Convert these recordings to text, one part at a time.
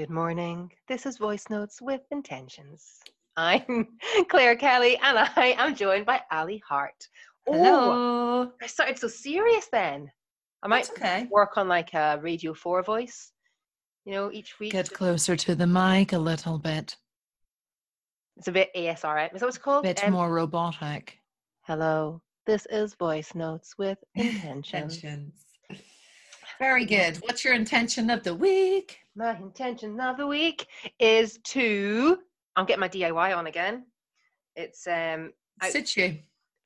Good morning. This is Voice Notes with Intentions. I'm Claire Kelly and I am joined by Ali Hart. Oh, Hello. I started so serious then. I might That's okay. work on like a Radio 4 voice, you know, each week. Get closer to the mic a little bit. It's a bit ASRM. Is that what it's called? Bit Um, more robotic. Hello. This is Voice Notes with Intentions. Intentions. Very good. What's your intention of the week? My intention of the week is to. I'm getting my DIY on again. It's um. Sit you.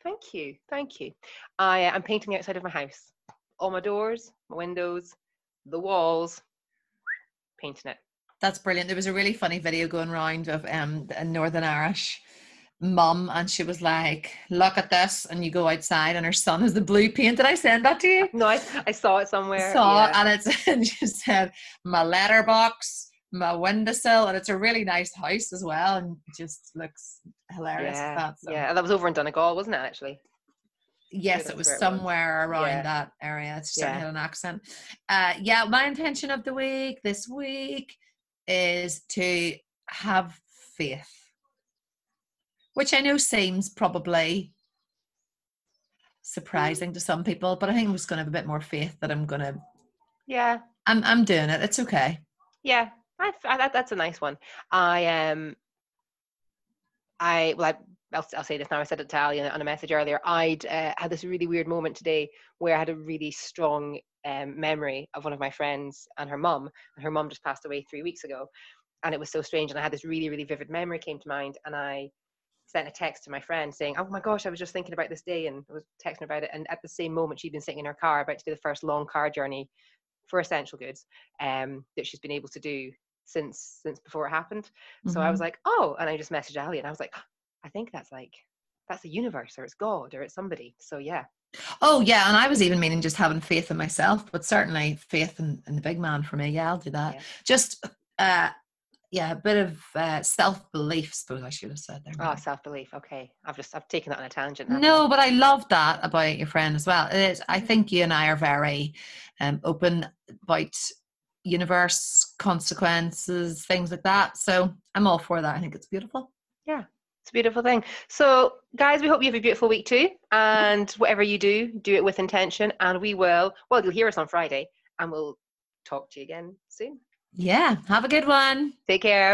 Thank you, thank you. I uh, I'm painting the outside of my house. All my doors, my windows, the walls. Painting it. That's brilliant. There was a really funny video going around of um a Northern Irish mum, and she was like, "Look at this," and you go outside, and her son has the blue paint. Did I send that to you? No, I, I saw it somewhere. saw yeah. and it's and she said my letterbox, my windowsill, and it's a really nice house as well, and it just looks hilarious. yeah, that, so. yeah, that was over in Donegal, wasn't it? Actually, Yes, it was where it was. somewhere around Yeah. that area. It certainly Yeah. had an accent. Uh, yeah, my intention of the week this week is to have faith, which I know seems probably surprising to some people, but I think I'm just going to have a bit more faith that I'm going to. yeah, I'm I'm doing it. It's okay. yeah. I, that's a nice one. I um, I well, I, I'll, I'll say this now. I said it to Ali on a- on a message earlier. I'd uh, had this really weird moment today where I had a really strong um, memory of one of my friends and her mum. And her mum just passed away three weeks ago, and it was so strange. And I had this really, really vivid memory came to mind, and I sent a text to my friend saying, "Oh my gosh, I was just thinking about this day," and I was texting about it. And at the same moment, she'd been sitting in her car about to do the first long car journey for essential goods um, that she's been able to do since since before it happened. So I was Mhm. like, "Oh," and I just messaged Ali, and I was like, "I think that's like that's the universe, or it's God, or it's somebody." So yeah, Oh yeah, and I was even meaning just having faith in myself, but certainly faith in, in the big man for me. Yeah, I'll do that. Yeah. Just uh yeah, a bit of uh, self belief, suppose I should have said there. oh, self belief. Okay, I've just I've taken that on a tangent. haven't I? No, but I love that about your friend as well. It is, I think you and I are very um, open about universe consequences, things like that. So I'm all for that. I think it's beautiful. Yeah, it's a beautiful thing. So, guys, we hope you have a beautiful week too. And whatever you do, do it with intention. And we will, well, you'll hear us on Friday and we'll talk to you again soon. Yeah, have a good one. Take care.